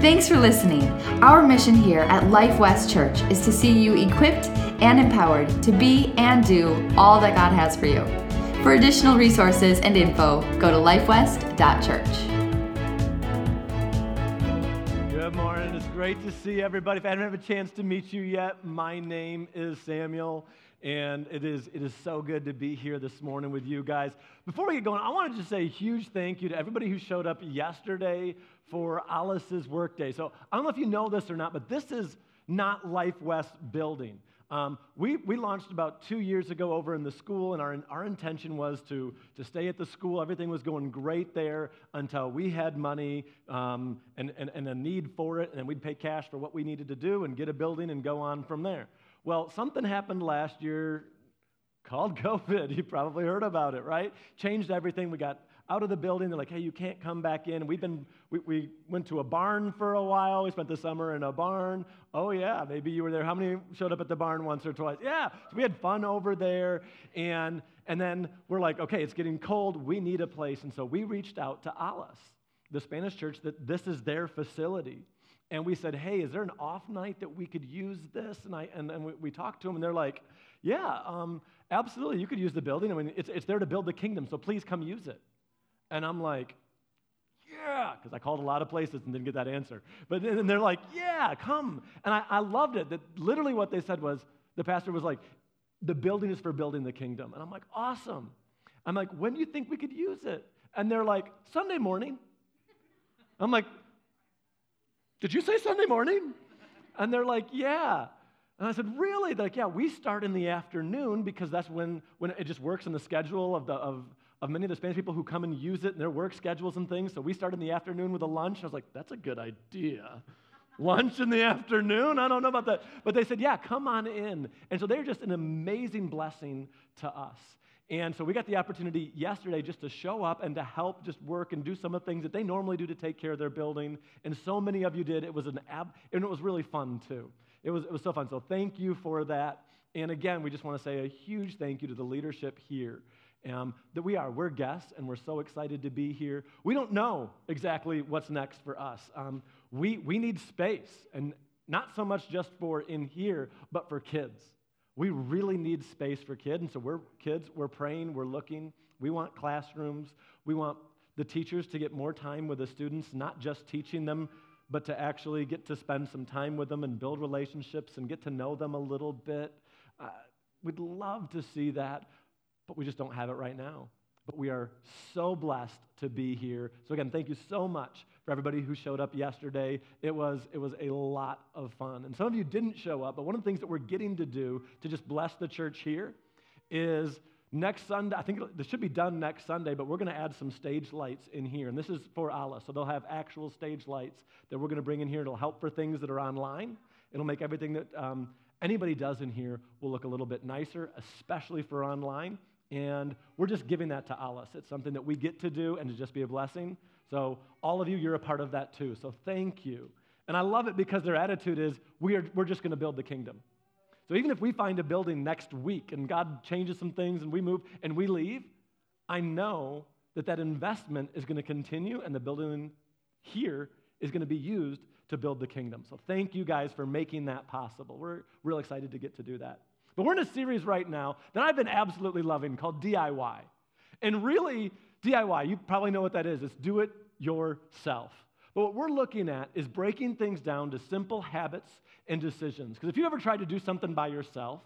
Thanks for listening. Our mission here at Life West Church is to see you equipped and empowered to be and do all that God has for you. For additional resources and info, go to lifewest.church. Good morning. It's great to see everybody. If I haven't had a chance to meet you yet, my name is Samuel, and it is, it is so good to be here this morning with you guys. Before we get going, I want to just say a huge thank you to everybody who showed up yesterday for Alice's workday. So I don't know if you know this or not, but this is not Life West building. Um, we, we launched about two years ago over in the school, and our, our intention was to, to stay at the school. Everything was going great there until we had money um, and, and, and a need for it, and we'd pay cash for what we needed to do and get a building and go on from there. Well, something happened last year called COVID. You probably heard about it, right? Changed everything. We got out of the building. They're like, hey, you can't come back in. We've been, we, we went to a barn for a while. We spent the summer in a barn. Oh, yeah, maybe you were there. How many showed up at the barn once or twice? Yeah, so we had fun over there. And, and then we're like, okay, it's getting cold. We need a place. And so we reached out to Alas, the Spanish church, that this is their facility. And we said, hey, is there an off night that we could use this? And, I, and, and we, we talked to them, and they're like, yeah, um, absolutely, you could use the building. I mean, it's, it's there to build the kingdom, so please come use it. And I'm like, yeah, because I called a lot of places and didn't get that answer. But then they're like, yeah, come. And I, I loved it. That literally what they said was, the pastor was like, the building is for building the kingdom. And I'm like, awesome. I'm like, when do you think we could use it? And they're like, Sunday morning. I'm like, did you say Sunday morning? And they're like, yeah. And I said, really? They're like, yeah, we start in the afternoon because that's when, when it just works in the schedule of, the, of, of many of the Spanish people who come and use it in their work schedules and things. So we start in the afternoon with a lunch. I was like, that's a good idea. lunch in the afternoon? I don't know about that. But they said, yeah, come on in. And so they're just an amazing blessing to us. And so we got the opportunity yesterday just to show up and to help just work and do some of the things that they normally do to take care of their building. And so many of you did. It was an ab, and it was really fun too. It was, it was so fun. So thank you for that. And again, we just want to say a huge thank you to the leadership here um, that we are. We're guests, and we're so excited to be here. We don't know exactly what's next for us. Um, we, we need space, and not so much just for in here, but for kids. We really need space for kids, and so we're kids, we're praying, we're looking. We want classrooms. We want the teachers to get more time with the students, not just teaching them, but to actually get to spend some time with them and build relationships and get to know them a little bit. Uh, we'd love to see that but we just don't have it right now. But we are so blessed to be here. So again, thank you so much for everybody who showed up yesterday. It was, it was a lot of fun. And some of you didn't show up, but one of the things that we're getting to do to just bless the church here is next Sunday, I think this should be done next Sunday, but we're going to add some stage lights in here. And this is for Allah. So they'll have actual stage lights that we're going to bring in here. It'll help for things that are online. It'll make everything that um, anybody does in here will look a little bit nicer, especially for online. And we're just giving that to Alice. It's something that we get to do and to just be a blessing. So, all of you, you're a part of that too. So, thank you. And I love it because their attitude is we are, we're just going to build the kingdom. So, even if we find a building next week and God changes some things and we move and we leave, I know that that investment is going to continue and the building here is going to be used to build the kingdom. So, thank you guys for making that possible. We're real excited to get to do that. But we're in a series right now that I've been absolutely loving called DIY. And really, DIY, you probably know what that is. It's do it yourself. But what we're looking at is breaking things down to simple habits and decisions. Because if you ever tried to do something by yourself,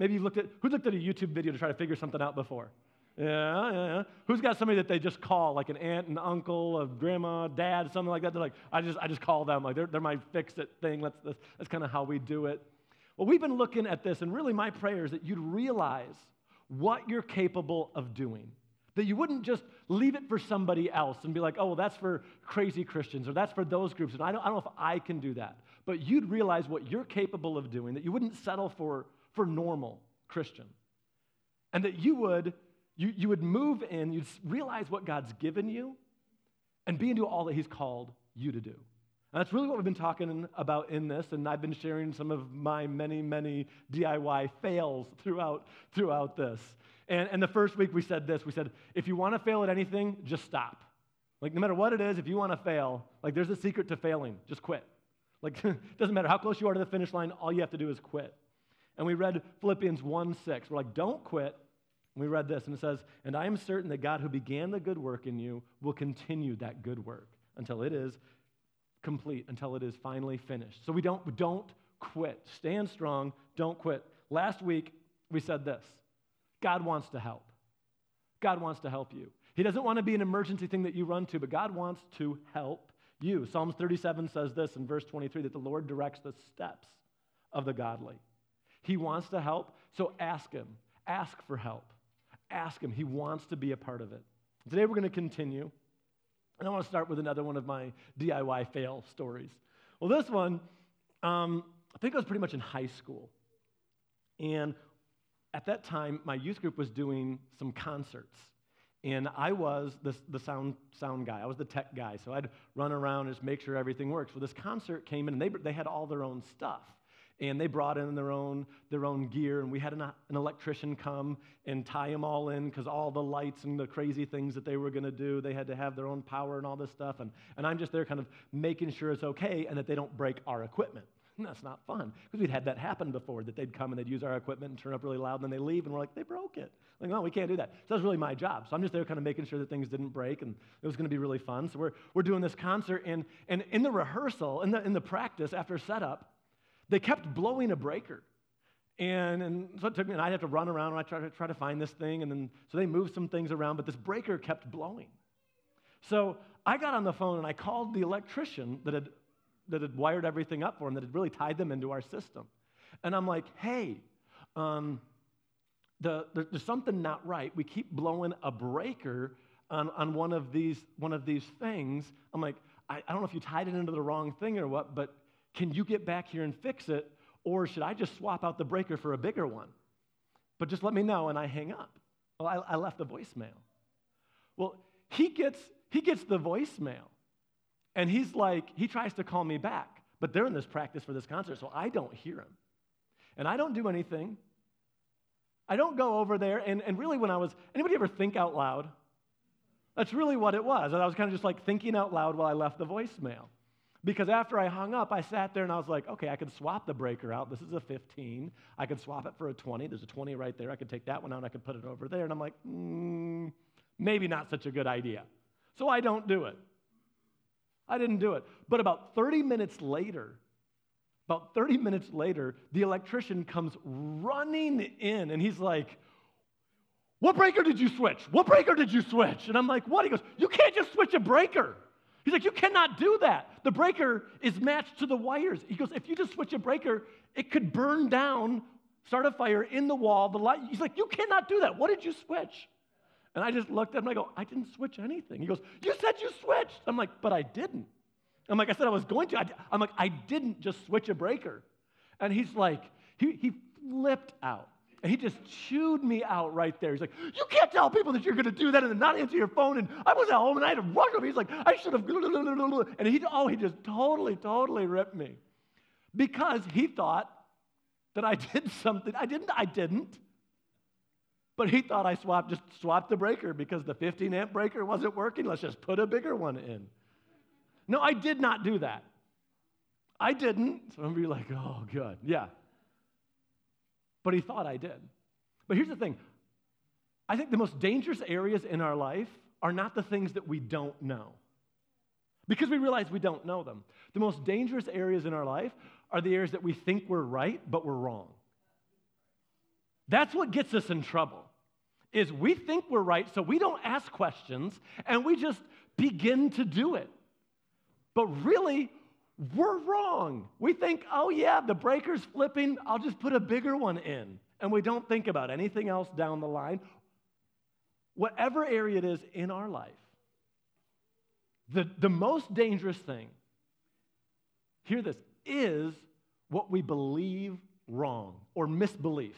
maybe you've looked at, who's looked at a YouTube video to try to figure something out before? Yeah, yeah, yeah. Who's got somebody that they just call, like an aunt and uncle, a grandma, dad, something like that? They're like, I just, I just call them. Like, they're, they're my fix-it thing. That's, that's, that's kind of how we do it. Well, we've been looking at this, and really my prayer is that you'd realize what you're capable of doing. That you wouldn't just leave it for somebody else and be like, oh, well, that's for crazy Christians or that's for those groups, and I don't, I don't know if I can do that. But you'd realize what you're capable of doing, that you wouldn't settle for, for normal Christian. And that you would, you, you would move in, you'd realize what God's given you, and be into all that He's called you to do. That's really what we've been talking about in this, and I've been sharing some of my many, many DIY fails throughout, throughout this. And, and the first week we said this we said, if you want to fail at anything, just stop. Like, no matter what it is, if you want to fail, like, there's a secret to failing. Just quit. Like, it doesn't matter how close you are to the finish line, all you have to do is quit. And we read Philippians 1 6. We're like, don't quit. And we read this, and it says, And I am certain that God who began the good work in you will continue that good work until it is complete, until it is finally finished. So we don't, don't quit. Stand strong, don't quit. Last week, we said this God wants to help. God wants to help you. He doesn't want to be an emergency thing that you run to, but God wants to help you. Psalms 37 says this in verse 23 that the Lord directs the steps of the godly. He wants to help, so ask Him. Ask for help. Ask Him. He wants to be a part of it. Today we're going to continue, and I want to start with another one of my DIY fail stories. Well, this one, um, I think I was pretty much in high school. And at that time, my youth group was doing some concerts. And I was the, the sound, sound guy. I was the tech guy. So I'd run around and just make sure everything works. Well, this concert came in, and they, they had all their own stuff. And they brought in their own, their own gear, and we had an, an electrician come and tie them all in because all the lights and the crazy things that they were going to do, they had to have their own power and all this stuff. And, and I'm just there kind of making sure it's okay and that they don't break our equipment. And that's not fun because we'd had that happen before that they'd come and they'd use our equipment and turn up really loud and then they leave and we're like, they broke it. Like, no, we can't do that. So that's really my job. So I'm just there kind of making sure that things didn't break and it was going to be really fun. So we're, we're doing this concert and, and in the rehearsal, in the, in the practice after setup, they kept blowing a breaker. And, and so it took me, and I'd have to run around and I try to try to find this thing. And then, so they moved some things around, but this breaker kept blowing. So I got on the phone and I called the electrician that had that had wired everything up for them, that had really tied them into our system. And I'm like, hey, um, the, the, there's something not right. We keep blowing a breaker on, on one, of these, one of these things. I'm like, I, I don't know if you tied it into the wrong thing or what, but can you get back here and fix it? Or should I just swap out the breaker for a bigger one? But just let me know, and I hang up. Well, I, I left the voicemail. Well, he gets, he gets the voicemail. And he's like, he tries to call me back, but they're in this practice for this concert, so I don't hear him. And I don't do anything. I don't go over there. And, and really, when I was, anybody ever think out loud? That's really what it was. And I was kind of just like thinking out loud while I left the voicemail. Because after I hung up, I sat there and I was like, okay, I could swap the breaker out. This is a 15. I could swap it for a 20. There's a 20 right there. I could take that one out and I could put it over there. And I'm like, mm, maybe not such a good idea. So I don't do it. I didn't do it. But about 30 minutes later, about 30 minutes later, the electrician comes running in and he's like, What breaker did you switch? What breaker did you switch? And I'm like, What? He goes, You can't just switch a breaker. He's like, You cannot do that. The breaker is matched to the wires. He goes, If you just switch a breaker, it could burn down, start a fire in the wall. The light. He's like, You cannot do that. What did you switch? And I just looked at him and I go, I didn't switch anything. He goes, You said you switched. I'm like, But I didn't. I'm like, I said I was going to. I, am like, I didn't just switch a breaker. And he's like, he, he flipped out. And he just chewed me out right there. He's like, You can't tell people that you're going to do that and then not answer your phone. And I was at home and I had to rush him. He's like, I should have. And he, oh, he just totally, totally ripped me because he thought that I did something. I didn't. I didn't. But he thought I swapped, just swapped the breaker because the 15 amp breaker wasn't working. Let's just put a bigger one in. No, I did not do that. I didn't. So I'm be like, oh, good. Yeah. But he thought I did. But here's the thing I think the most dangerous areas in our life are not the things that we don't know. Because we realize we don't know them. The most dangerous areas in our life are the areas that we think we're right, but we're wrong. That's what gets us in trouble. Is we think we're right, so we don't ask questions and we just begin to do it. But really, we're wrong. We think, oh, yeah, the breaker's flipping, I'll just put a bigger one in. And we don't think about anything else down the line. Whatever area it is in our life, the, the most dangerous thing, hear this, is what we believe wrong or misbeliefs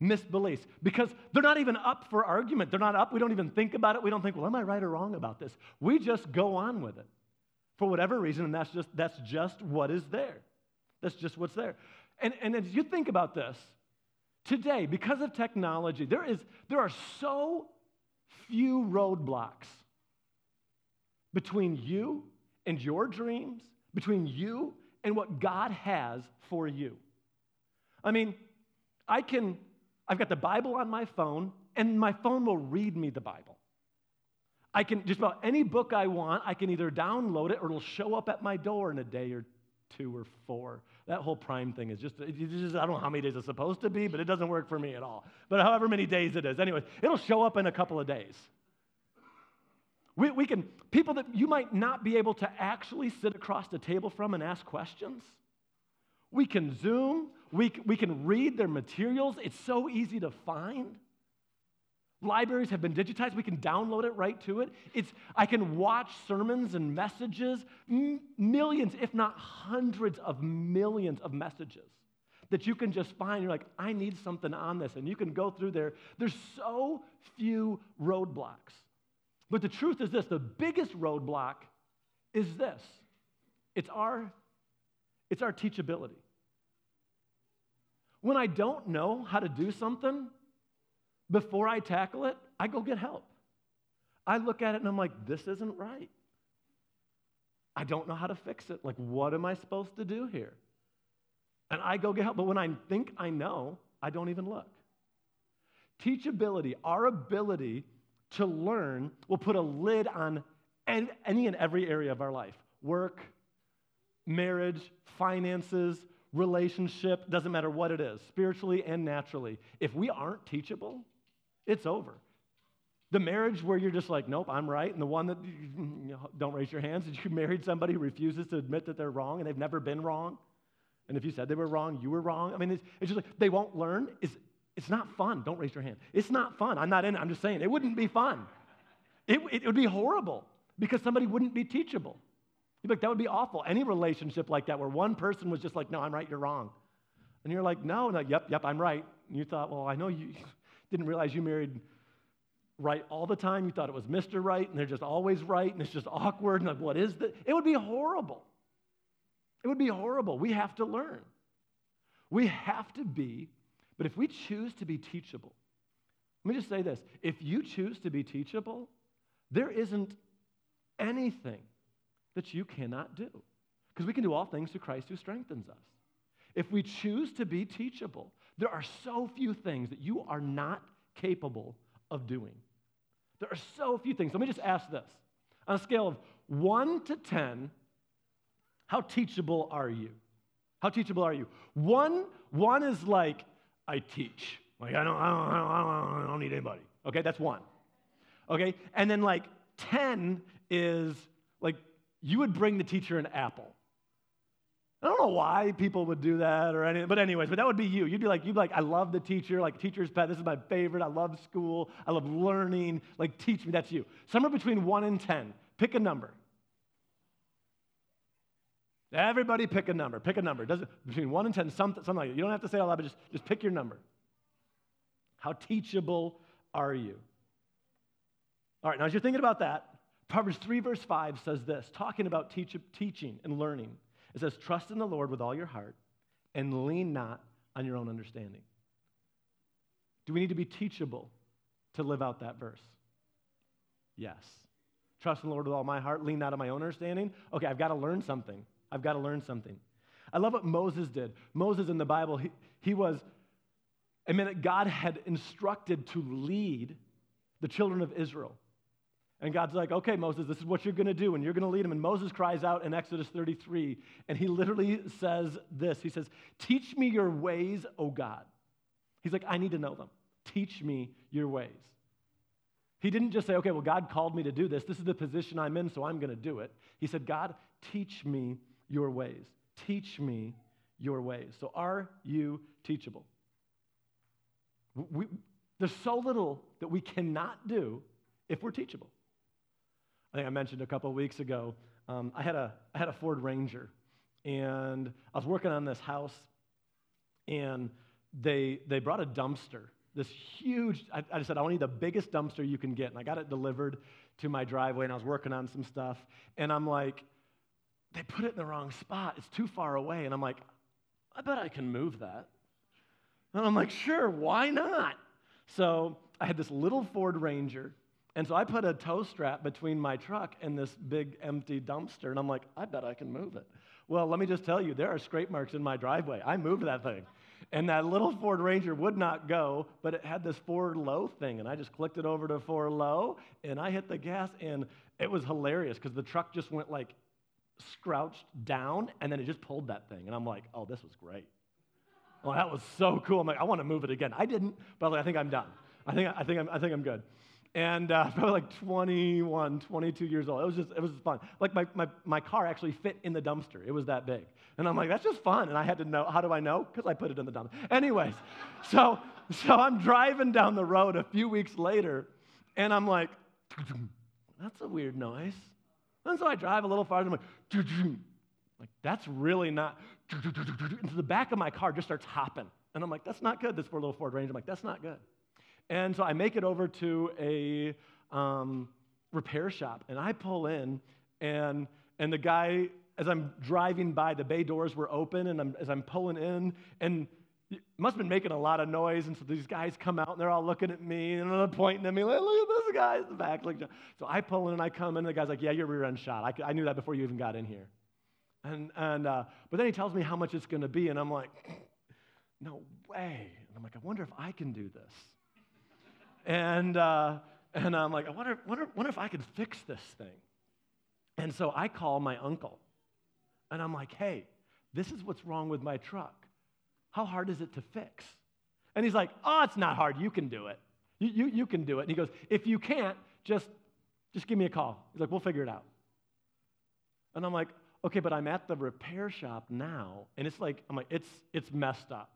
misbeliefs because they're not even up for argument. They're not up. We don't even think about it. We don't think, well, am I right or wrong about this? We just go on with it for whatever reason, and that's just, that's just what is there. That's just what's there. And, and as you think about this, today, because of technology, there, is, there are so few roadblocks between you and your dreams, between you and what God has for you. I mean, I can, I've got the Bible on my phone, and my phone will read me the Bible. I can, just about any book I want, I can either download it or it'll show up at my door in a day or two or four. That whole prime thing is just, just, I don't know how many days it's supposed to be, but it doesn't work for me at all. But however many days it is. Anyways, it'll show up in a couple of days. We, we can, people that you might not be able to actually sit across the table from and ask questions. We can Zoom, we, we can read their materials. It's so easy to find. Libraries have been digitized. We can download it right to it. It's, I can watch sermons and messages, m- millions, if not hundreds of millions of messages that you can just find. You're like, I need something on this. And you can go through there. There's so few roadblocks. But the truth is this the biggest roadblock is this it's our, it's our teachability. When I don't know how to do something, before I tackle it, I go get help. I look at it and I'm like, this isn't right. I don't know how to fix it. Like, what am I supposed to do here? And I go get help. But when I think I know, I don't even look. Teachability, our ability to learn will put a lid on any and every area of our life work, marriage, finances, relationship, doesn't matter what it is, spiritually and naturally. If we aren't teachable, it's over. The marriage where you're just like, nope, I'm right, and the one that, you know, don't raise your hands, that you married somebody who refuses to admit that they're wrong and they've never been wrong. And if you said they were wrong, you were wrong. I mean, it's, it's just like they won't learn. It's, it's not fun. Don't raise your hand. It's not fun. I'm not in it. I'm just saying it wouldn't be fun. It, it, it would be horrible because somebody wouldn't be teachable. You'd be like, that would be awful. Any relationship like that where one person was just like, no, I'm right, you're wrong. And you're like, no, no, yep, yep, I'm right. And you thought, well, I know you didn't realize you married right all the time. You thought it was Mr. Right, and they're just always right, and it's just awkward. And like, what is that? It would be horrible. It would be horrible. We have to learn. We have to be but if we choose to be teachable, let me just say this if you choose to be teachable, there isn't anything that you cannot do. Because we can do all things through Christ who strengthens us. If we choose to be teachable, there are so few things that you are not capable of doing. There are so few things. Let me just ask this on a scale of one to 10, how teachable are you? How teachable are you? One, one is like I teach. Like, I don't, I don't, I don't, I don't, I don't need anybody. Okay, that's one. Okay, and then like 10 is like you would bring the teacher an apple. I don't know why people would do that or anything, but anyways, but that would be you. You'd be like, you'd be like, I love the teacher, like teacher's pet. This is my favorite. I love school. I love learning. Like, teach me. That's you. Somewhere between one and ten. Pick a number. Everybody pick a number. Pick a number. Doesn't between one and ten, something, something like that. You don't have to say all that, but just, just pick your number. How teachable are you? All right, now as you're thinking about that, Proverbs 3, verse 5 says this, talking about teach, teaching and learning. It says, Trust in the Lord with all your heart and lean not on your own understanding. Do we need to be teachable to live out that verse? Yes. Trust in the Lord with all my heart, lean not on my own understanding. Okay, I've got to learn something. I've got to learn something. I love what Moses did. Moses in the Bible, he, he was, I mean, God had instructed to lead the children of Israel. And God's like, okay, Moses, this is what you're going to do, and you're going to lead them. And Moses cries out in Exodus 33, and he literally says this He says, Teach me your ways, O God. He's like, I need to know them. Teach me your ways. He didn't just say, okay, well, God called me to do this. This is the position I'm in, so I'm going to do it. He said, God, teach me your ways. Teach me your ways. So, are you teachable? We, there's so little that we cannot do if we're teachable. I think I mentioned a couple weeks ago, um, I, had a, I had a Ford Ranger, and I was working on this house, and they, they brought a dumpster, this huge, I, I said, I want the biggest dumpster you can get. And I got it delivered to my driveway, and I was working on some stuff, and I'm like, they put it in the wrong spot. It's too far away. And I'm like, I bet I can move that. And I'm like, sure, why not? So I had this little Ford Ranger. And so I put a tow strap between my truck and this big empty dumpster, and I'm like, I bet I can move it. Well, let me just tell you, there are scrape marks in my driveway. I moved that thing. And that little Ford Ranger would not go, but it had this four low thing. And I just clicked it over to four low, and I hit the gas, and it was hilarious because the truck just went like scrouched down, and then it just pulled that thing. And I'm like, oh, this was great. Well, that was so cool. I'm like, I want to move it again. I didn't, but I think I'm done. I think, I think, I'm, I think I'm good and uh, probably like 21, 22 years old. It was just, it was just fun. Like my, my, my car actually fit in the dumpster. It was that big. And I'm like, that's just fun. And I had to know, how do I know? Because I put it in the dumpster. Anyways, so, so I'm driving down the road a few weeks later, and I'm like, that's a weird noise. And so I drive a little farther, I'm like, like that's really not, and the back of my car just starts hopping. And I'm like, that's not good, this poor little Ford Ranger. I'm like, that's not good. And so I make it over to a um, repair shop, and I pull in, and, and the guy, as I'm driving by, the bay doors were open, and I'm, as I'm pulling in, and must have been making a lot of noise, and so these guys come out, and they're all looking at me, and they're pointing at me, like, look at this guy in the back. So I pull in, and I come in, and the guy's like, yeah, you're rear end shot. I, I knew that before you even got in here. And, and uh, but then he tells me how much it's going to be, and I'm like, no way. And I'm like, I wonder if I can do this. And, uh, and I'm like, I wonder, wonder, wonder if I could fix this thing. And so I call my uncle. And I'm like, hey, this is what's wrong with my truck. How hard is it to fix? And he's like, oh, it's not hard. You can do it. You, you, you can do it. And he goes, if you can't, just, just give me a call. He's like, we'll figure it out. And I'm like, okay, but I'm at the repair shop now. And it's like, I'm like, it's, it's messed up.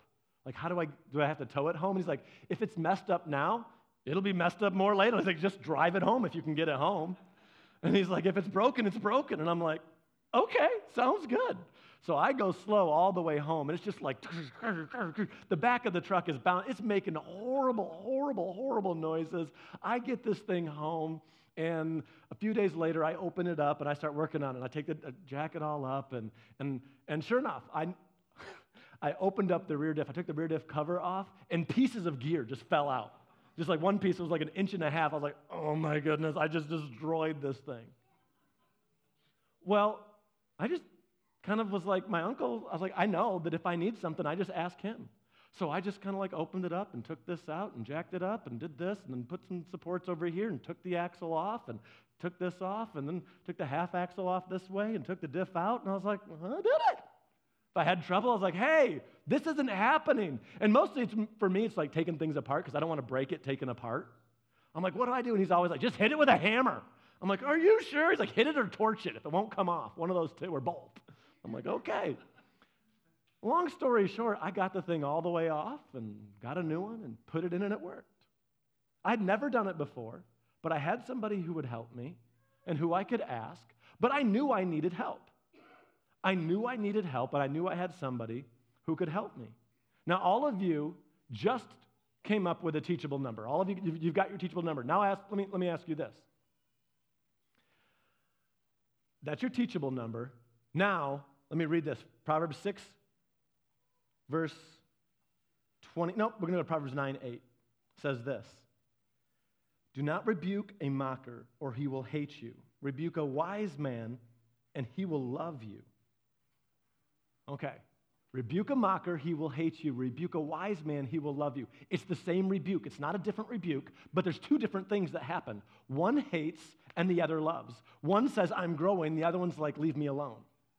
Like, how do I, do I have to tow it home? And he's like, if it's messed up now, It'll be messed up more later. He's like, just drive it home if you can get it home. And he's like, if it's broken, it's broken. And I'm like, okay, sounds good. So I go slow all the way home, and it's just like the back of the truck is bound. It's making horrible, horrible, horrible noises. I get this thing home, and a few days later, I open it up and I start working on it. I take the uh, jacket all up, and, and, and sure enough, I, I opened up the rear diff. I took the rear diff cover off, and pieces of gear just fell out. Just like one piece was like an inch and a half. I was like, oh my goodness, I just destroyed this thing. Well, I just kind of was like, my uncle, I was like, I know that if I need something, I just ask him. So I just kind of like opened it up and took this out and jacked it up and did this and then put some supports over here and took the axle off and took this off and then took the half axle off this way and took the diff out. And I was like, I did it. If I had trouble, I was like, hey, this isn't happening. And mostly it's, for me, it's like taking things apart because I don't want to break it taken apart. I'm like, what do I do? And he's always like, just hit it with a hammer. I'm like, are you sure? He's like, hit it or torch it if it won't come off. One of those two, or both. I'm like, okay. Long story short, I got the thing all the way off and got a new one and put it in and it worked. I'd never done it before, but I had somebody who would help me and who I could ask, but I knew I needed help. I knew I needed help, and I knew I had somebody who could help me. Now, all of you just came up with a teachable number. All of you, you've got your teachable number. Now, ask, let, me, let me ask you this. That's your teachable number. Now, let me read this Proverbs 6, verse 20. No, we're going to go to Proverbs 9, 8. It says this Do not rebuke a mocker, or he will hate you. Rebuke a wise man, and he will love you. Okay. Rebuke a mocker, he will hate you. Rebuke a wise man, he will love you. It's the same rebuke. It's not a different rebuke, but there's two different things that happen. One hates and the other loves. One says, I'm growing, the other one's like, leave me alone.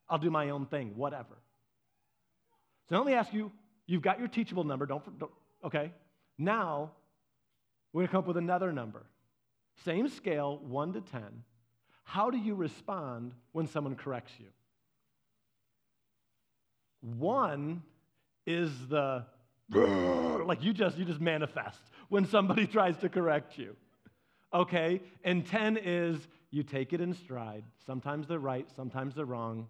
I'll do my own thing, whatever. So let me ask you you've got your teachable number, don't, don't okay? Now, we're gonna come up with another number. Same scale, 1 to 10. How do you respond when someone corrects you? One is the like you just you just manifest when somebody tries to correct you. Okay? And 10 is you take it in stride. Sometimes they're right, sometimes they're wrong.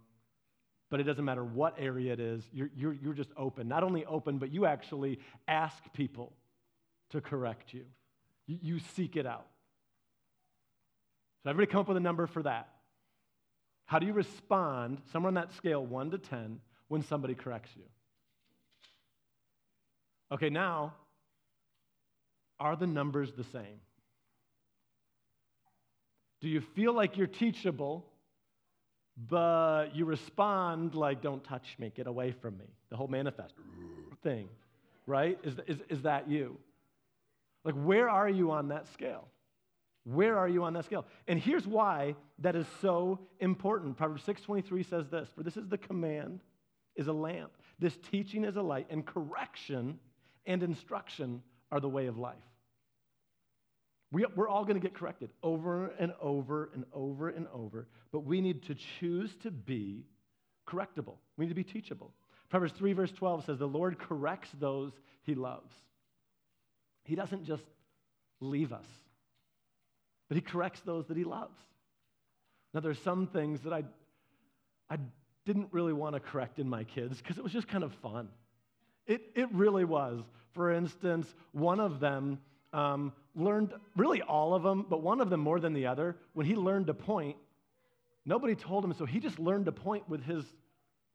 But it doesn't matter what area it is, you're, you're, you're just open. Not only open, but you actually ask people to correct you. You, you seek it out. So everybody come up with a number for that. How do you respond, somewhere on that scale, 1 to 10, when somebody corrects you. Okay, now, are the numbers the same? Do you feel like you're teachable, but you respond like, don't touch me, get away from me? The whole manifest thing, right? Is, is, is that you? Like, where are you on that scale? Where are you on that scale? And here's why that is so important. Proverbs 6:23 says this, "For this is the command is a lamp. This teaching is a light, and correction and instruction are the way of life." We, we're all going to get corrected over and over and over and over, but we need to choose to be correctable. We need to be teachable. Proverbs 3, verse 12 says, The Lord corrects those he loves. He doesn't just leave us, but he corrects those that he loves. Now, there's some things that I, I didn't really want to correct in my kids because it was just kind of fun. It, it really was. For instance, one of them um, learned, really all of them, but one of them more than the other, when he learned to point, nobody told him, so he just learned to point with his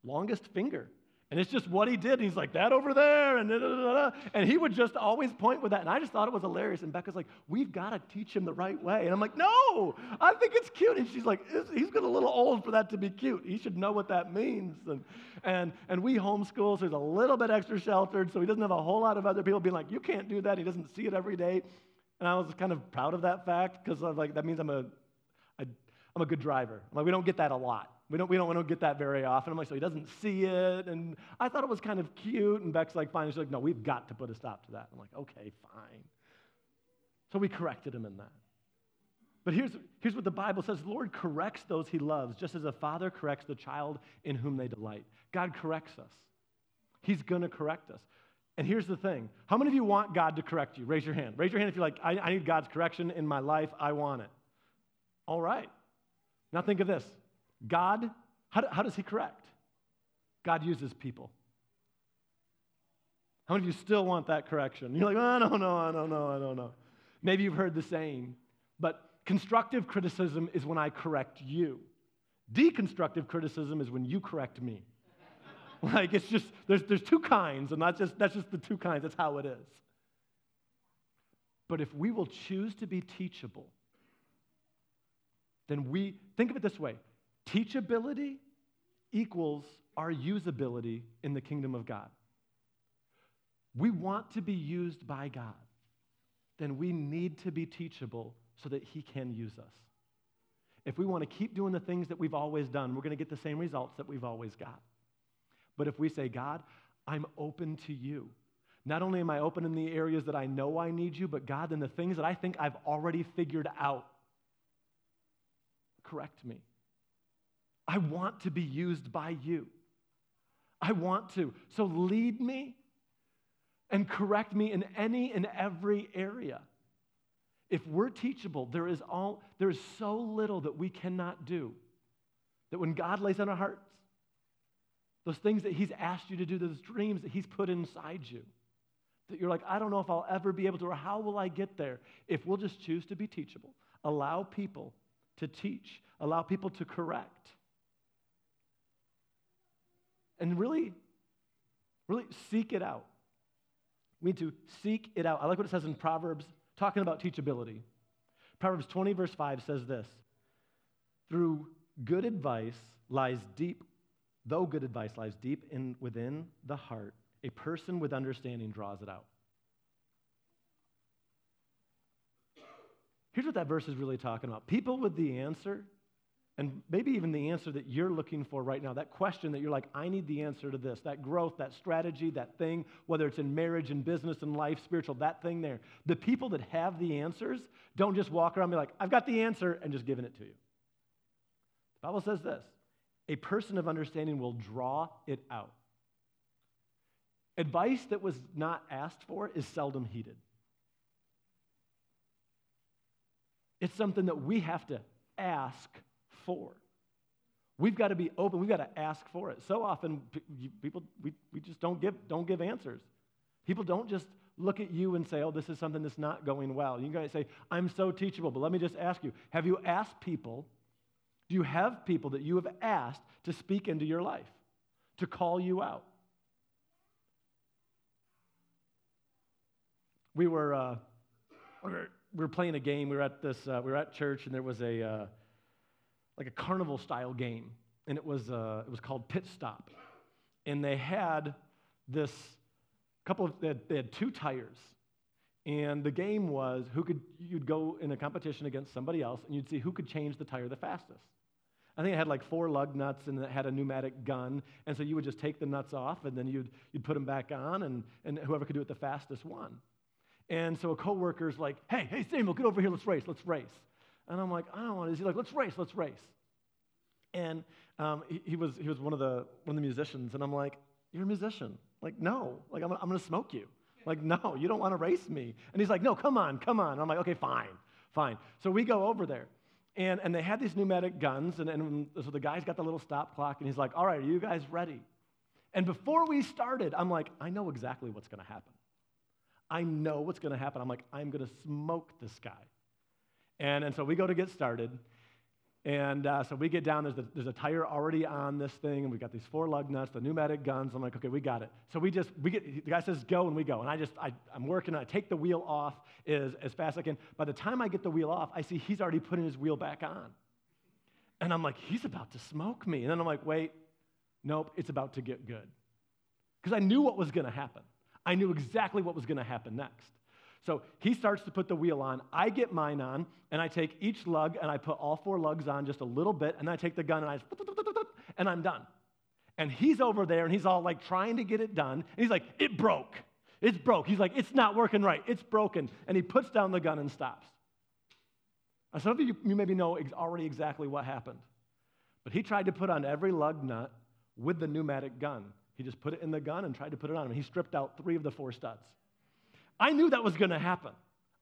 longest finger. And it's just what he did. He's like, that over there, and da, da, da, And he would just always point with that. And I just thought it was hilarious. And Becca's like, we've got to teach him the right way. And I'm like, no, I think it's cute. And she's like, he's got a little old for that to be cute. He should know what that means. And, and, and we homeschool, so he's a little bit extra sheltered, so he doesn't have a whole lot of other people being like, you can't do that. He doesn't see it every day. And I was kind of proud of that fact because I was like, that means I'm a, I'm a good driver. I'm like, we don't get that a lot. We don't, we, don't, we don't get that very often. I'm like, so he doesn't see it. And I thought it was kind of cute. And Beck's like, fine. She's like, no, we've got to put a stop to that. I'm like, okay, fine. So we corrected him in that. But here's, here's what the Bible says the Lord corrects those he loves, just as a father corrects the child in whom they delight. God corrects us, He's going to correct us. And here's the thing how many of you want God to correct you? Raise your hand. Raise your hand if you're like, I, I need God's correction in my life. I want it. All right. Now think of this God, how, how does He correct? God uses people. How many of you still want that correction? You're like, oh, no, no, I don't know, I don't know. Maybe you've heard the saying, but constructive criticism is when I correct you. Deconstructive criticism is when you correct me. like it's just there's there's two kinds, and that's just that's just the two kinds. That's how it is. But if we will choose to be teachable, then we think of it this way Teachability equals our usability in the kingdom of God. We want to be used by God, then we need to be teachable so that He can use us. If we want to keep doing the things that we've always done, we're going to get the same results that we've always got. But if we say, God, I'm open to you, not only am I open in the areas that I know I need you, but God, in the things that I think I've already figured out, correct me. I want to be used by you. I want to. So lead me and correct me in any and every area. If we're teachable, there is all there is so little that we cannot do. That when God lays on our hearts, those things that He's asked you to do, those dreams that He's put inside you, that you're like, I don't know if I'll ever be able to, or how will I get there? If we'll just choose to be teachable, allow people to teach, allow people to correct, and really, really seek it out. We need to seek it out. I like what it says in Proverbs, talking about teachability. Proverbs 20, verse 5 says this Through good advice lies deep, though good advice lies deep in, within the heart, a person with understanding draws it out. Here's what that verse is really talking about people with the answer and maybe even the answer that you're looking for right now, that question that you're like, I need the answer to this, that growth, that strategy, that thing, whether it's in marriage and business and life, spiritual, that thing there. The people that have the answers don't just walk around and be like, I've got the answer and just giving it to you. The Bible says this a person of understanding will draw it out. Advice that was not asked for is seldom heeded. It's something that we have to ask for. We've got to be open. We've got to ask for it. So often, people, we, we just don't give, don't give answers. People don't just look at you and say, oh, this is something that's not going well. You guys say, I'm so teachable. But let me just ask you have you asked people, do you have people that you have asked to speak into your life, to call you out? We were, uh, we were we were playing a game. We were at this, uh, we were at church, and there was a, uh, like a carnival style game. And it was, uh, it was called Pit Stop. And they had this couple of, they had, they had two tires. And the game was who could, you'd go in a competition against somebody else, and you'd see who could change the tire the fastest. I think it had like four lug nuts and it had a pneumatic gun. And so you would just take the nuts off and then you'd, you'd put them back on, and, and whoever could do it the fastest won. And so a coworker's like, hey, hey, Samuel, get over here, let's race, let's race. And I'm like, I don't want to. He's like, let's race, let's race. And um, he, he, was, he was one of, the, one of the musicians, and I'm like, you're a musician. Like, no, like, I'm, I'm going to smoke you. Like, no, you don't want to race me. And he's like, no, come on, come on. And I'm like, okay, fine, fine. So we go over there. And, and they had these pneumatic guns, and, and so the guy's got the little stop clock, and he's like, all right, are you guys ready? And before we started, I'm like, I know exactly what's going to happen. I know what's going to happen. I'm like, I'm going to smoke this guy. And, and so we go to get started. And uh, so we get down, there's, there's a tire already on this thing, and we've got these four lug nuts, the pneumatic guns. I'm like, okay, we got it. So we just, we get, the guy says go, and we go. And I just, I, I'm working, I take the wheel off as, as fast as I can. By the time I get the wheel off, I see he's already putting his wheel back on. And I'm like, he's about to smoke me. And then I'm like, wait, nope, it's about to get good. Because I knew what was going to happen. I knew exactly what was going to happen next. So he starts to put the wheel on. I get mine on, and I take each lug and I put all four lugs on just a little bit, and I take the gun and I and I'm done. And he's over there and he's all like trying to get it done. And he's like, it broke. It's broke. He's like, it's not working right. It's broken. And he puts down the gun and stops. Now, some of you, you maybe know already exactly what happened. But he tried to put on every lug nut with the pneumatic gun. He just put it in the gun and tried to put it on. And he stripped out three of the four studs. I knew that was going to happen.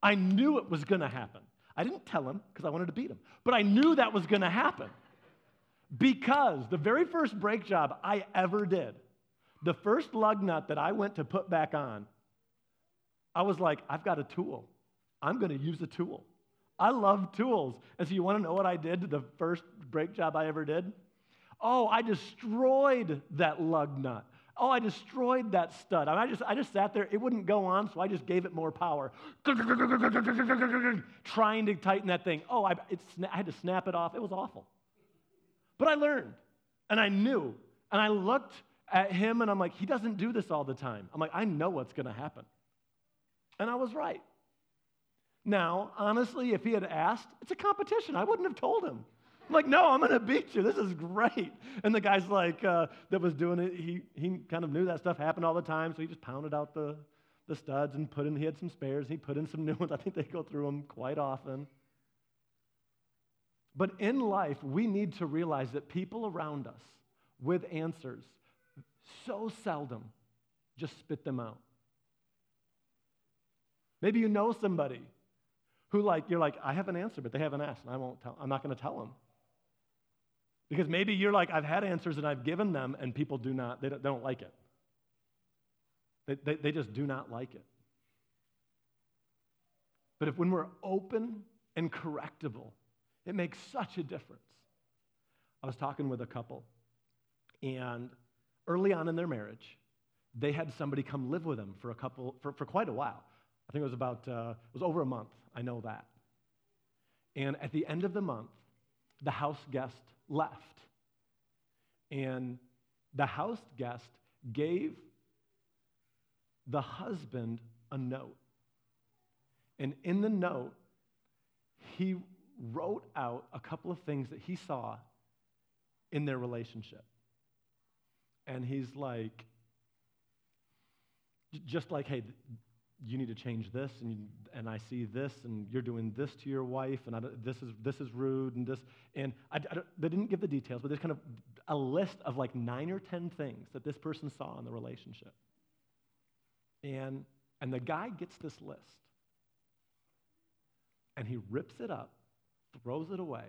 I knew it was going to happen. I didn't tell him because I wanted to beat him, but I knew that was going to happen. Because the very first brake job I ever did, the first lug nut that I went to put back on, I was like, I've got a tool. I'm going to use a tool. I love tools. And so, you want to know what I did to the first brake job I ever did? Oh, I destroyed that lug nut. Oh, I destroyed that stud. I, just, I just sat there. It wouldn't go on, so I just gave it more power. Trying to tighten that thing. Oh, I, I had to snap it off. It was awful. But I learned, and I knew, and I looked at him, and I'm like, he doesn't do this all the time. I'm like, I know what's going to happen. And I was right. Now, honestly, if he had asked, it's a competition. I wouldn't have told him. I'm like, no, I'm going to beat you. This is great. And the guy's like, uh, that was doing it, he, he kind of knew that stuff happened all the time, so he just pounded out the, the studs and put in, he had some spares. He put in some new ones. I think they go through them quite often. But in life, we need to realize that people around us with answers so seldom just spit them out. Maybe you know somebody who like you're like I have an answer but they haven't asked and I won't tell I'm not going to tell them. Because maybe you're like, I've had answers and I've given them, and people do not, they don't, they don't like it. They, they, they just do not like it. But if when we're open and correctable, it makes such a difference. I was talking with a couple, and early on in their marriage, they had somebody come live with them for a couple, for, for quite a while. I think it was about, uh, it was over a month. I know that. And at the end of the month, the house guest left. And the house guest gave the husband a note. And in the note, he wrote out a couple of things that he saw in their relationship. And he's like, just like, hey, you need to change this, and, you, and I see this, and you're doing this to your wife, and I, this, is, this is rude, and this. And I, I they didn't give the details, but there's kind of a list of like nine or 10 things that this person saw in the relationship. And, and the guy gets this list, and he rips it up, throws it away,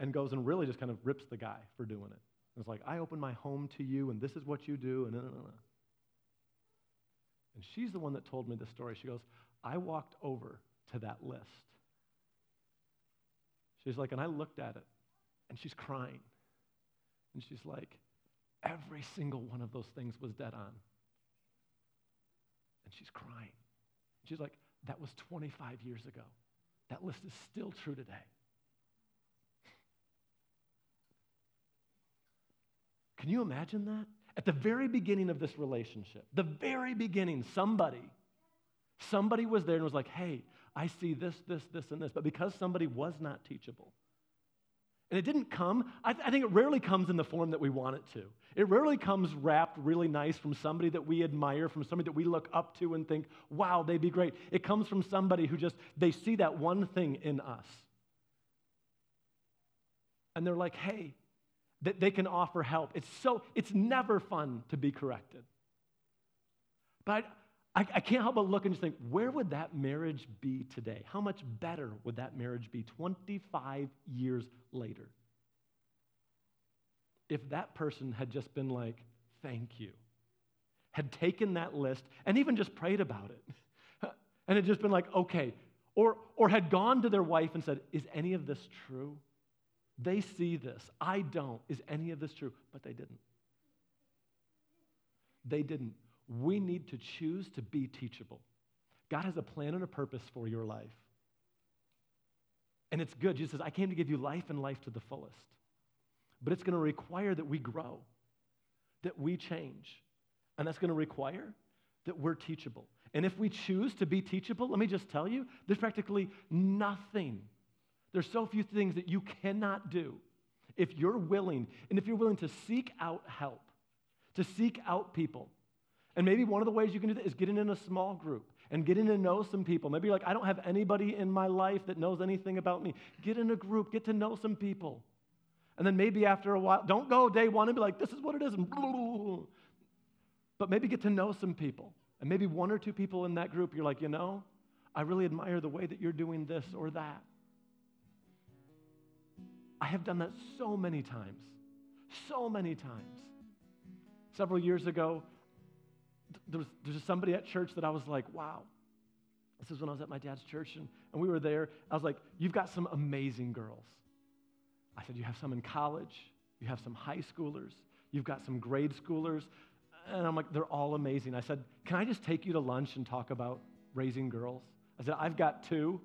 and goes and really just kind of rips the guy for doing it. It's like, I open my home to you, and this is what you do, and no, no, no. And she's the one that told me the story. She goes, I walked over to that list. She's like, and I looked at it, and she's crying. And she's like, every single one of those things was dead on. And she's crying. She's like, That was 25 years ago. That list is still true today. Can you imagine that? At the very beginning of this relationship, the very beginning, somebody, somebody was there and was like, hey, I see this, this, this, and this. But because somebody was not teachable, and it didn't come, I, th- I, think it rarely comes in the form that we want it to. It rarely comes wrapped really nice from somebody that we admire, from somebody that we look up to and think, wow, they'd be great. It comes from somebody who just, they see that one thing in us. And they're like, hey, that they can offer help. It's so, it's never fun to be corrected. But I, I, can't help but look and just think, where would that marriage be today? How much better would that marriage be 25 years later? If that person had just been like, thank you, had taken that list and even just prayed about it, and had just been like, okay, or, or had gone to their wife and said, is any of this true? They see this. I don't. Is any of this true? But they didn't. They didn't. We need to choose to be teachable. God has a plan and a purpose for your life. And it's good. Jesus says, I came to give you life and life to the fullest. But it's going to require that we grow, that we change. And that's going to require that we're teachable. And if we choose to be teachable, let me just tell you, there's practically nothing. There's so few things that you cannot do if you're willing, and if you're willing to seek out help, to seek out people and maybe one of the ways you can do that is getting in a small group and getting to know some people. Maybe you're like, I don't have anybody in my life that knows anything about me. Get in a group, get to know some people. And then maybe after a while, don't go day one and be like, this is what it is. But maybe get to know some people. And maybe one or two people in that group, you're like, you know, I really admire the way that you're doing this or that. I have done that so many times. So many times. Several years ago, there was, there was somebody at church that I was like, wow. This is when I was at my dad's church, and, and we were there. I was like, You've got some amazing girls. I said, You have some in college, you have some high schoolers, you've got some grade schoolers. And I'm like, They're all amazing. I said, Can I just take you to lunch and talk about raising girls? I said, I've got two.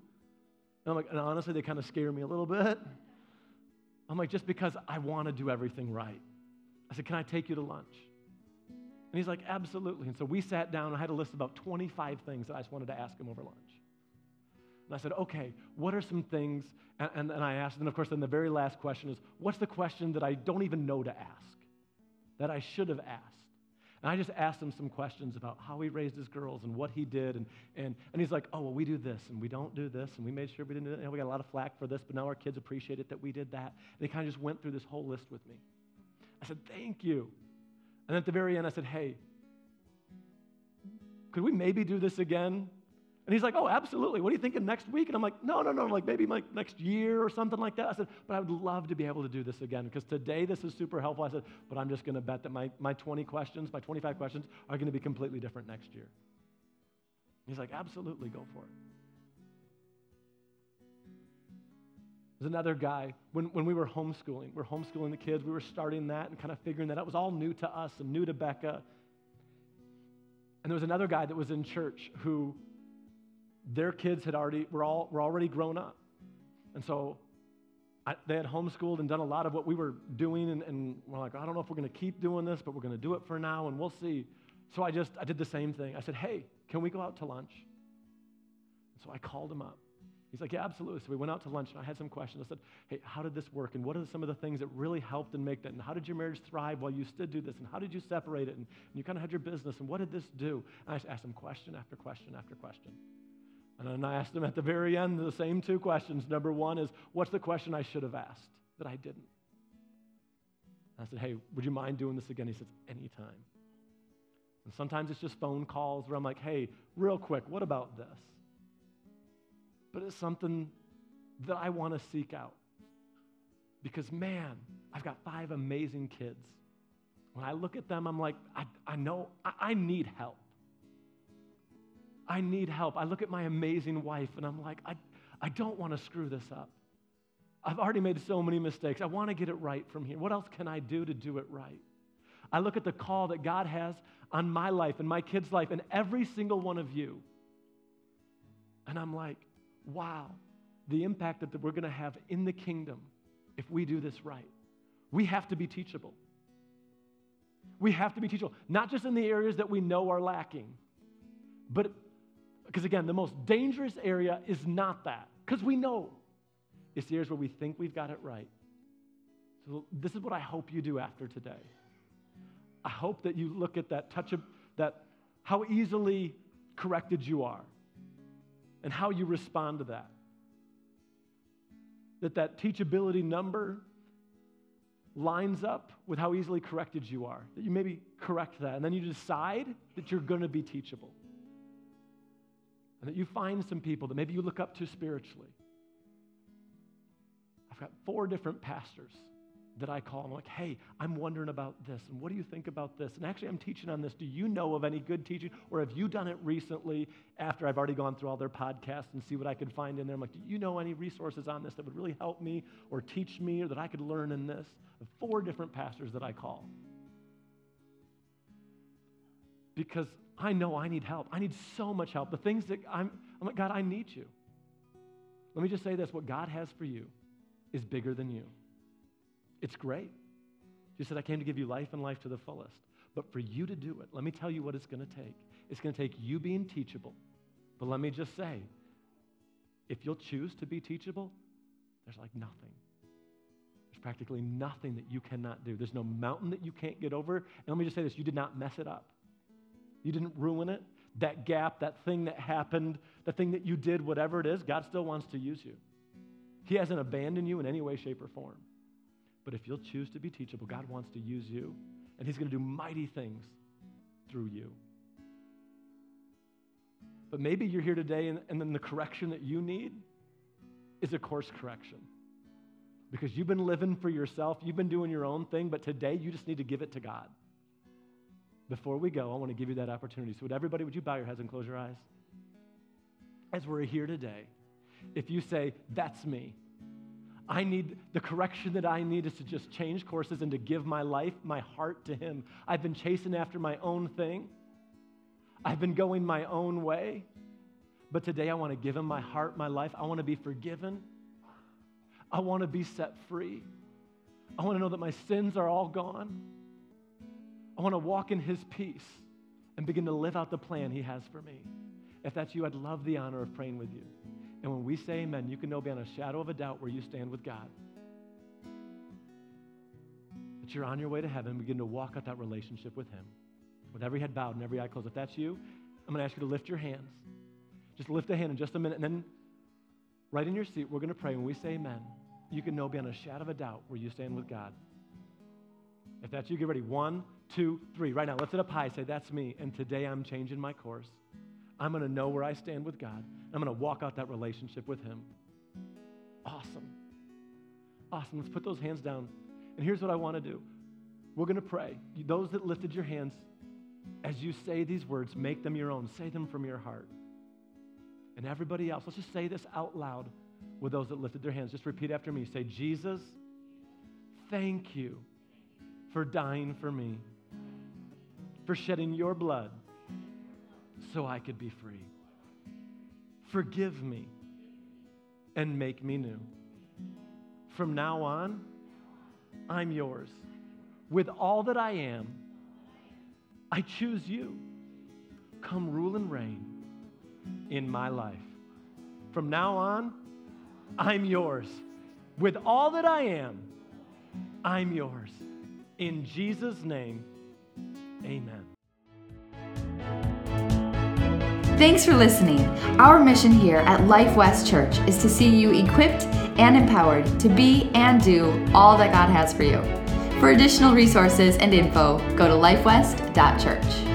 And I'm like, and honestly, they kind of scare me a little bit. I'm like, just because I want to do everything right. I said, Can I take you to lunch? And he's like, Absolutely. And so we sat down. I had a list of about 25 things that I just wanted to ask him over lunch. And I said, Okay, what are some things? And, and, and I asked, and of course, then the very last question is, What's the question that I don't even know to ask, that I should have asked? And I just asked him some questions about how he raised his girls and what he did. And, and, and he's like, oh, well, we do this and we don't do this. And we made sure we didn't do that. we got a lot of flack for this, but now our kids appreciate it that we did that. And he kind of just went through this whole list with me. I said, thank you. And at the very end, I said, Hey, could we maybe do this again? And he's like, Oh, absolutely. What are you thinking next week? And I'm like, No, no, no, like maybe like next year or something like that. I said, But I would love to be able to do this again because today this is super helpful. I said, But I'm just going to bet that my, my 20 questions, my 25 questions are going to be completely different next year. He's like, Absolutely, go for it. There's another guy, when, when we were homeschooling, we are homeschooling the kids, we were starting that and kind of figuring that out. It was all new to us and new to Becca. And there was another guy that was in church who their kids had already, were, all, were already grown up. And so I, they had homeschooled and done a lot of what we were doing. And, and we're like, I don't know if we're going to keep doing this, but we're going to do it for now and we'll see. So I just, I did the same thing. I said, hey, can we go out to lunch? And so I called him up. He's like, Yeah, absolutely. So we went out to lunch and I had some questions. I said, Hey, how did this work? And what are some of the things that really helped and make that? And how did your marriage thrive while you did do this? And how did you separate it? And, and you kind of had your business. And what did this do? And I asked him question after question after question. And then I asked him at the very end the same two questions. Number one is, What's the question I should have asked that I didn't? And I said, Hey, would you mind doing this again? He says, Anytime. And sometimes it's just phone calls where I'm like, Hey, real quick, what about this? but it's something that I want to seek out. Because, man, I've got five amazing kids. When I look at them, I'm like, I, I know I, I need help. I need help. I look at my amazing wife and I'm like, I, I don't want to screw this up. I've already made so many mistakes. I want to get it right from here. What else can I do to do it right? I look at the call that God has on my life and my kids' life and every single one of you And I'm like, wow, the impact that we're going to have in the kingdom if we do this right. We have to be teachable. We have to be teachable, not just in the areas that we know are lacking, but because again, the most dangerous area is not that, because we know it's the areas where we think we've got it right. So, this is what I hope you do after today. I hope that you look at that touch of that, how easily corrected you are, and how you respond to that. That that teachability number lines up with how easily corrected you are. That you maybe correct that, and then you decide that you're going to be teachable. And that you find some people that maybe you look up to spiritually. I've got four different pastors that I call. I'm like, hey, I'm wondering about this. And what do you think about this? And actually, I'm teaching on this. Do you know of any good teaching? Or have you done it recently after I've already gone through all their podcasts and see what I could find in there? I'm like, do you know any resources on this that would really help me or teach me or that I could learn in this? Four different pastors that I call. Because I know I need help. I need so much help. The things that I'm, I'm like, God, I need you. Let me just say this what God has for you is bigger than you. It's great. Jesus said, I came to give you life and life to the fullest. But for you to do it, let me tell you what it's going to take. It's going to take you being teachable. But let me just say, if you'll choose to be teachable, there's like nothing. There's practically nothing that you cannot do. There's no mountain that you can't get over. And let me just say this you did not mess it up, you didn't ruin it. That gap, that thing that happened, the thing that you did, whatever it is, God still wants to use you. He hasn't abandoned you in any way, shape, or form. But if you'll choose to be teachable, God wants to use you, and He's going to do mighty things through you. But maybe you're here today, and, and then the correction that you need is a course correction. Because you've been living for yourself, you've been doing your own thing, but today you just need to give it to God. Before we go, I want to give you that opportunity. So, would everybody, would you bow your heads and close your eyes? As we're here today, if you say, That's me, I need the correction that I need is to just change courses and to give my life, my heart to Him. I've been chasing after my own thing, I've been going my own way. But today I want to give Him my heart, my life. I want to be forgiven. I want to be set free. I want to know that my sins are all gone. I want to walk in His peace and begin to live out the plan He has for me. If that's you, I'd love the honor of praying with you. And when we say amen, you can know beyond a shadow of a doubt where you stand with God. That you're on your way to heaven, begin to walk out that relationship with Him. With every head bowed and every eye closed. If that's you, I'm going to ask you to lift your hands. Just lift a hand in just a minute. And then, right in your seat, we're going to pray. When we say amen, you can know beyond a shadow of a doubt where you stand with God. If that's you, get ready. One, two, three. Right now, lift it up high. Say, That's me. And today I'm changing my course. I'm going to know where I stand with God. I'm going to walk out that relationship with Him. Awesome. Awesome. Let's put those hands down. And here's what I want to do we're going to pray. Those that lifted your hands, as you say these words, make them your own. Say them from your heart. And everybody else, let's just say this out loud with those that lifted their hands. Just repeat after me. Say, Jesus, thank you for dying for me, for shedding your blood so I could be free. Forgive me and make me new. From now on, I'm yours. With all that I am, I choose you. Come rule and reign in my life. From now on, I'm yours. With all that I am, I'm yours. In Jesus' name, amen. Thanks for listening. Our mission here at Life West Church is to see you equipped and empowered to be and do all that God has for you. For additional resources and info, go to lifewest.church.